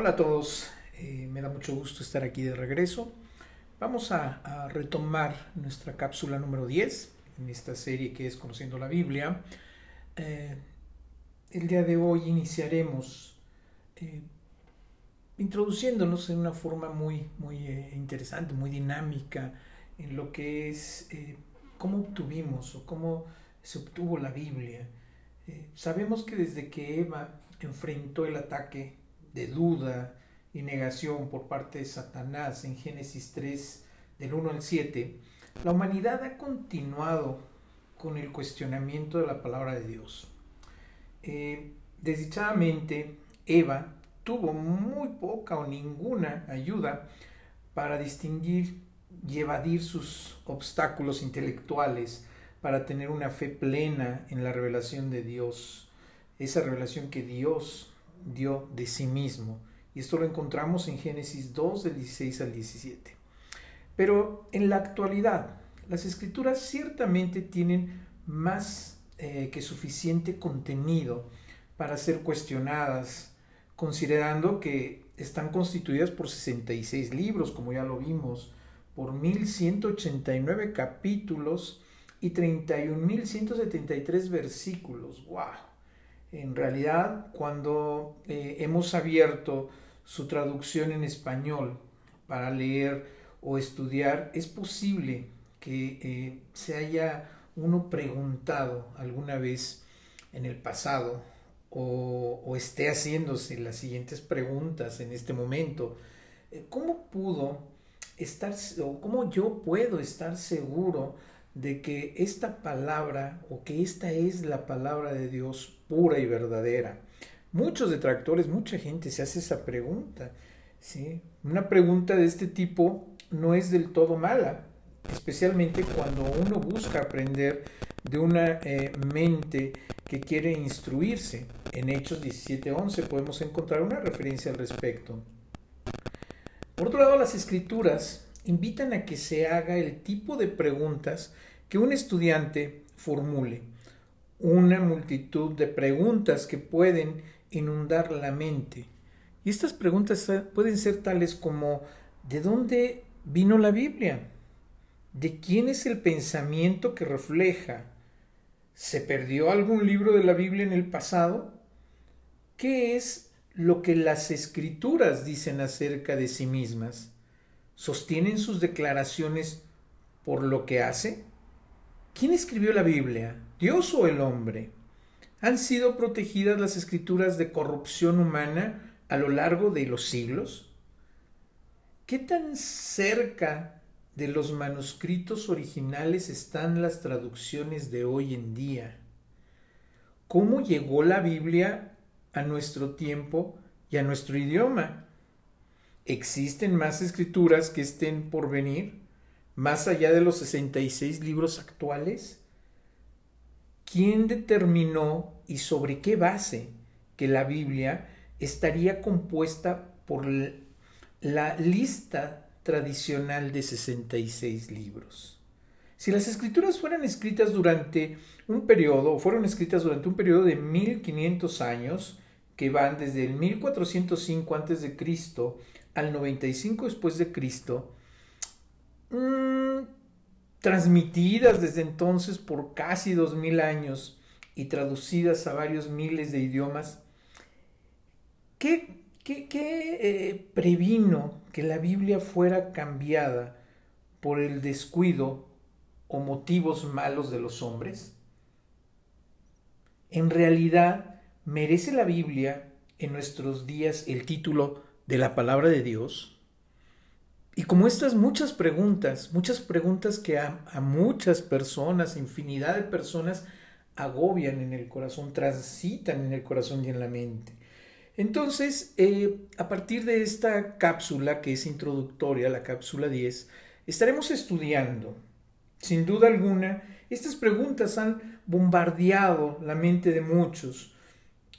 Hola a todos, eh, me da mucho gusto estar aquí de regreso. Vamos a, retomar nuestra cápsula número 10 en esta serie que es Conociendo la Biblia. Eh, el día de hoy iniciaremos eh, introduciéndonos en una forma muy, muy interesante, muy dinámica en lo que es cómo obtuvimos o cómo se obtuvo la Biblia. sabemos que desde que Eva enfrentó el ataque de duda y negación por parte de Satanás en Génesis 3 del 1 al 7, la humanidad ha continuado con el cuestionamiento de la palabra de Dios. Eh, desdichadamente, Eva tuvo muy poca o ninguna ayuda para distinguir y evadir sus obstáculos intelectuales, para tener una fe plena en la revelación de Dios, esa revelación que Dios dio de sí mismo. Y esto lo encontramos en Génesis 2 del 16 al 17. Pero en la actualidad, las escrituras ciertamente tienen más eh, que suficiente contenido para ser cuestionadas, considerando que están constituidas por 66 libros, como ya lo vimos, por 1189 capítulos y 31.173 versículos. ¡Wow! En realidad, cuando eh, hemos abierto su traducción en español para leer o estudiar, es posible que eh, se haya uno preguntado alguna vez en el pasado o, o, esté haciéndose las siguientes preguntas en este momento. Eh, ¿Cómo pudo estar o cómo yo puedo estar seguro de que esta palabra o que esta es la palabra de Dios pura y verdadera. Muchos detractores, mucha gente se hace esa pregunta. ¿sí? Una pregunta de este tipo no es del todo mala, especialmente cuando uno busca aprender de una eh, mente que quiere instruirse. En Hechos 17:11 podemos encontrar una referencia al respecto. Por otro lado, las escrituras invitan a que se haga el tipo de preguntas que un estudiante formule. Una multitud de preguntas que pueden inundar la mente. Y estas preguntas pueden ser tales como ¿de dónde vino la Biblia? ¿De quién es el pensamiento que refleja? ¿Se perdió algún libro de la Biblia en el pasado? ¿Qué es lo que las escrituras dicen acerca de sí mismas? ¿Sostienen sus declaraciones por lo que hace? ¿Quién escribió la Biblia? ¿Dios o el hombre? ¿Han sido protegidas las escrituras de corrupción humana a lo largo de los siglos? ¿Qué tan cerca de los manuscritos originales están las traducciones de hoy en día? ¿Cómo llegó la Biblia a nuestro tiempo y a nuestro idioma? ¿Existen más escrituras que estén por venir? más allá de los 66 libros actuales? ¿Quién determinó y sobre qué base que la Biblia estaría compuesta por la lista tradicional de 66 libros? Si las escrituras fueran escritas durante un periodo, o fueron escritas durante un periodo de 1500 años, que van desde el 1405 a.C. al 95 después de Cristo, Mm, transmitidas desde entonces por casi dos mil años y traducidas a varios miles de idiomas, ¿qué, qué, eh, previno que la Biblia fuera cambiada por el descuido o motivos malos de los hombres? En realidad, ¿merece la Biblia en nuestros días el título de la palabra de Dios? Y como estas muchas preguntas, muchas preguntas que a, muchas personas, infinidad de personas, agobian en el corazón, transitan en el corazón y en la mente. Entonces, eh, a partir de esta cápsula que es introductoria, la cápsula 10, estaremos estudiando, sin duda alguna, estas preguntas han bombardeado la mente de muchos.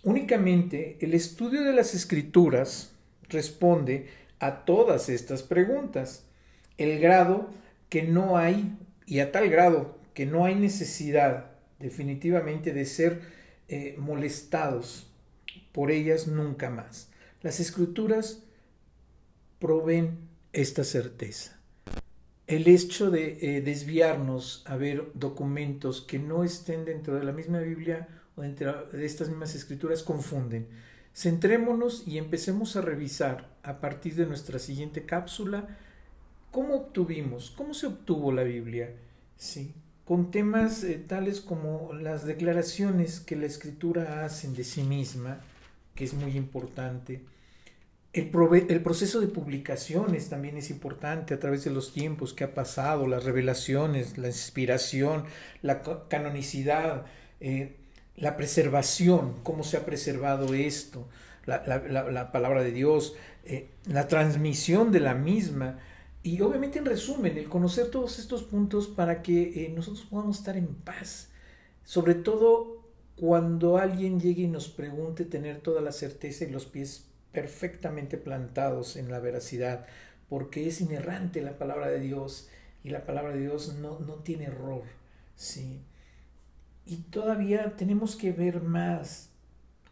Únicamente el estudio de las escrituras responde a todas estas preguntas. El grado que no hay, y a tal grado que no hay necesidad definitivamente de ser eh, molestados por ellas nunca más. Las escrituras proveen esta certeza. El hecho de eh, desviarnos a ver documentos que no estén dentro de la misma Biblia o dentro de estas mismas escrituras confunden. Centrémonos y empecemos a revisar a partir de nuestra siguiente cápsula cómo obtuvimos, cómo se obtuvo la Biblia, ¿sí? con temas eh, tales como las declaraciones que la escritura hace de sí misma, que es muy importante. El, proceso de publicaciones también es importante a través de los tiempos que ha pasado, las revelaciones, la inspiración, la canonicidad, eh, la preservación, cómo se ha preservado esto, la, la, palabra de Dios, eh, la transmisión de la misma. Y obviamente en resumen, el conocer todos estos puntos para que eh, nosotros podamos estar en paz. Sobre todo cuando alguien llegue y nos pregunte, tener toda la certeza y los pies perfectamente plantados en la veracidad, porque es inerrante la palabra de Dios y la palabra de Dios no, no tiene error. ¿sí? Y todavía tenemos que ver más,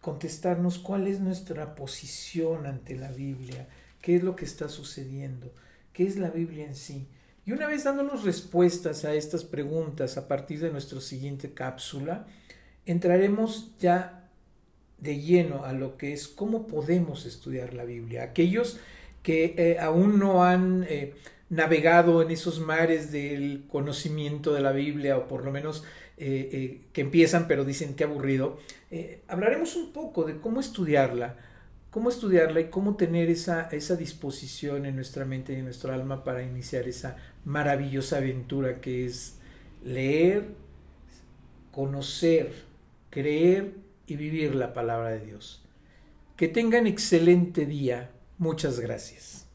contestarnos cuál es nuestra posición ante la Biblia, qué es lo que está sucediendo, qué es la Biblia en sí. Y una vez dándonos respuestas a estas preguntas a partir de nuestra siguiente cápsula, entraremos ya de lleno a lo que es cómo podemos estudiar la Biblia. Aquellos que eh, aún no han eh, navegado en esos mares del conocimiento de la Biblia o por lo menos eh, eh, que empiezan pero dicen que aburrido, eh, hablaremos un poco de cómo estudiarla, cómo estudiarla y cómo tener esa, esa disposición en nuestra mente y en nuestro alma para iniciar esa maravillosa aventura que es leer, conocer, creer y vivir la palabra de Dios. Que tengan excelente día. Muchas gracias.